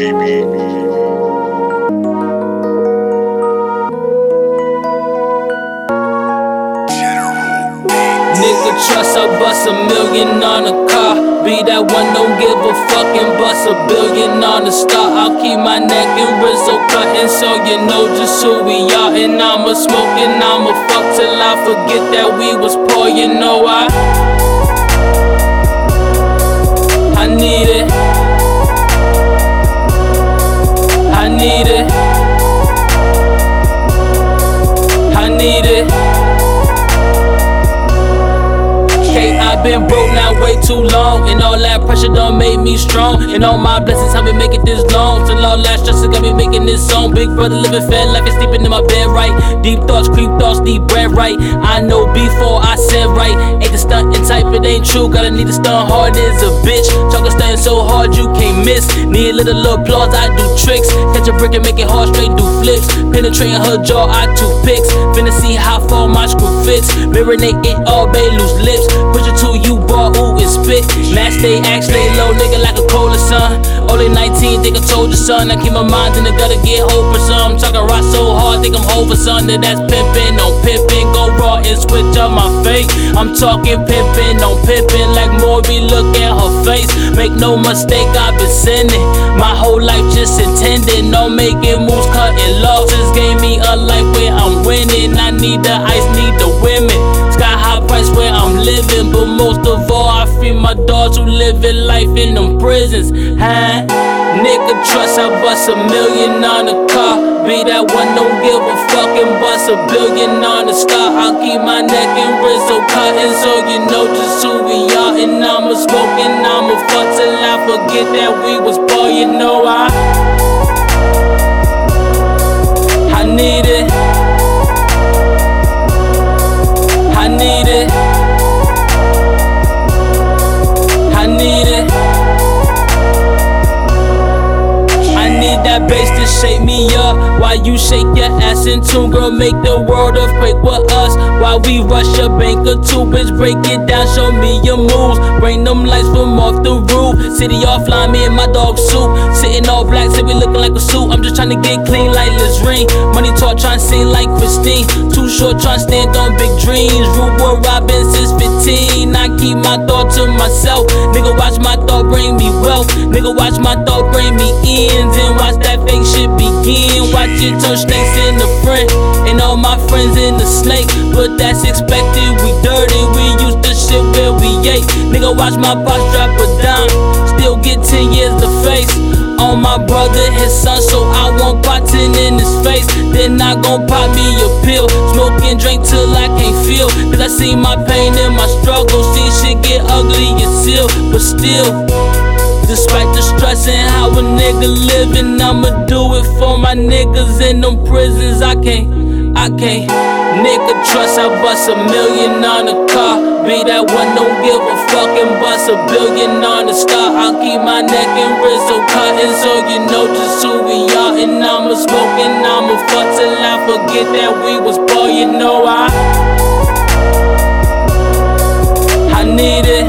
Nigga trust I bust a million on a car. Be that one, don't give a fuck and bust a billion on the star. I'll keep my neck and Rizzo cutting so you know just who we are. And I'ma smoke and I'ma fuck till I forget that we was poor. You know I've been broke now way too long, and all that pressure done made me strong. And all my blessings help me make it this long. Till all that stress got me making this song. Big brother living fat life and sleeping in my bed right. Deep thoughts, creep thoughts, deep bread right. I know before I said right. Ain't the stunting type, it ain't true. Gotta need to stunt hard as a bitch. Chocolate stunting so hard you can't miss. Need a little applause, I do tricks. Catch a brick and make it hard, straight do flips. Penetrating her jaw, I two picks. Finna see how far my screw fits. Marinate it all, babe, loose lips. Push it to you, boy, ooh, and spit. Match stay, act stay low, nigga, like a cola sun. Only 19, think I told you, son. I keep my mind in the gutter, get hope for some. Talking rock so hard, think I'm over, son. That that's pimpin', on pimpin'. Go raw and switch up my fate. I'm talking pimpin', no pimpin'. Like Morby, look at her face. Make no mistake, I've been sinning. My whole life just intended. No making moves, cutting losses. Gave me a life where I'm winning. I need the ice, All, I feed my dogs who living life in them prisons. Huh? Nigga, trust I bust a million on a car. Be that one, don't give a fuck and bust a billion on the star. I'll keep my neck and Rizzo cutting so you know just who we are. And I'ma smoke and I'ma fuck till I forget that we was poor. You know I. I need it. Need that bass to shake me up. While you shake your ass in tune, girl, make the world earthquake with us. While we rush a bank or two, bitch, break it down, show me your moves. Bring them lights from off the roof. City offline, me and my dog soup. Sitting all black, say we looking like a suit. I'm just trying to get clean like Listerine. Money talk, trying to sing like Christine. Too short, trying to stand on big dreams. Root Robin to myself. Nigga, watch my thought bring me wealth. Nigga, watch my thought bring me ends. And watch that fake shit begin. Watch it turn snakes into friend. And all my friends in the snake. But that's expected, we dirty. We used to shit where we ate. Nigga, watch my box drop a dime. Still get 10 years to face. On my brother, his son, so I won't pot 10 in his face. Then I gon' pop me a pill. Smoke and drink till I feel. Cause I see my pain and my struggle. See shit get ugly and still, but still. Despite the stress and how a nigga living, I'ma do it for my niggas in them prisons. I can't, I can't. Nigga trust, I bust a million on a car. Be that one, don't give a fuck and bust a billion on a star. I'll keep my neck and Rizzo cutting so you know just who we are. And I'ma smoke and I'ma fuck till I forget that we was poor. You know I. Need it.